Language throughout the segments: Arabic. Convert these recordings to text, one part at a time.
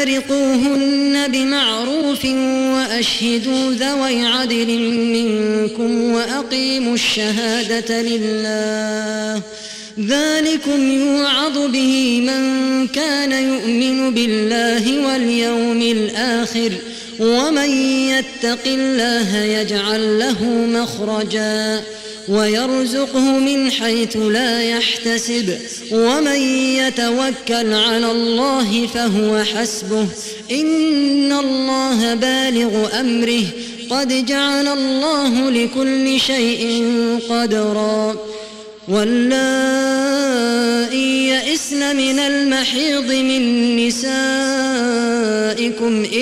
فارقوهن بمعروف وأشهدوا ذوي عدل منكم وأقيموا الشهادة لله. ذلكم يوعظ به من كان يؤمن بالله واليوم الآخر ۖ ومن يتق الله يجعل له مخرجا. ويرزقه من حيث لا يحتسب. ومن يتوكل على الله فهو حسبه. إن الله بالغ أمره. قد جعل الله لكل شيء قدرا. واللائي يئسن من المحيض من نسائكم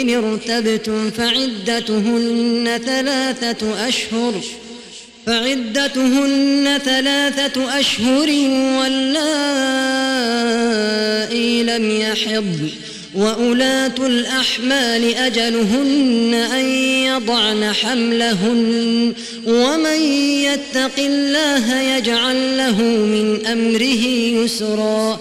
إن ارتبتم فعدتهن ثلاثة أشهر. فعدتهن ثلاثة أشهر واللائي لم يحضن وأولاة الأحمال أجلهن أن يضعن حملهن ومن يتق الله يجعل له من أمره يسرا.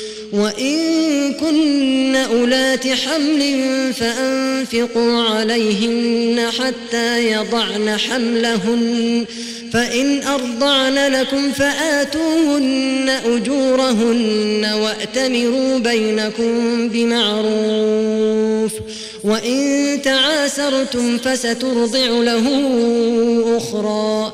وإن كن أولات حمل فأنفقوا عليهن حتى يضعن حملهن فإن أرضعن لكم فآتوهن أجورهن وأتمروا بينكم بمعروف وإن تعاسرتم فسترضع له أخرى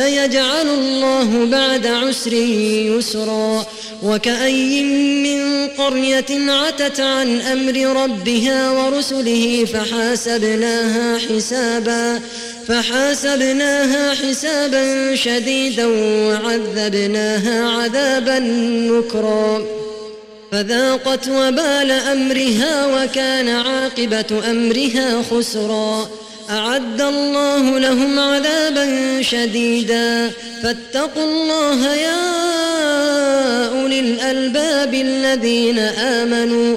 سيجعل الله بعد عسر يسرا وكأي من قرية عتت عن أمر ربها ورسله فحاسبناها حسابا فحاسبناها حسابا شديدا وعذبناها عذابا نكرا فذاقت وبال أمرها وكان عاقبة أمرها خسرا أعد الله لهم عذابا شديدا. فاتقوا الله يا أولي الألباب الذين آمنوا.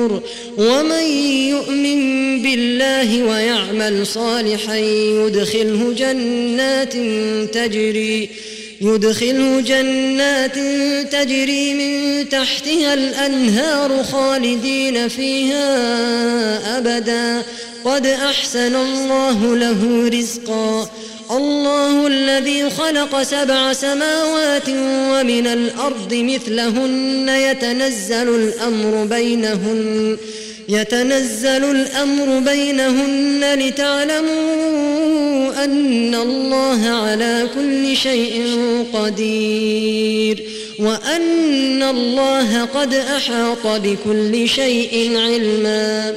النور ومن يؤمن بالله ويعمل صالحا يدخله جنات تجري يدخله جنات تجري من تحتها الأنهار خالدين فيها أبدا. قد أحسن الله له رزقا. الله الذي خلق سبع سماوات ومن الأرض مثلهن يتنزل الأمر بينهن يتنزل الأمر بينهن لتعلموا أن الله على كل شيء قدير وأن الله قد أحاط بكل شيء علما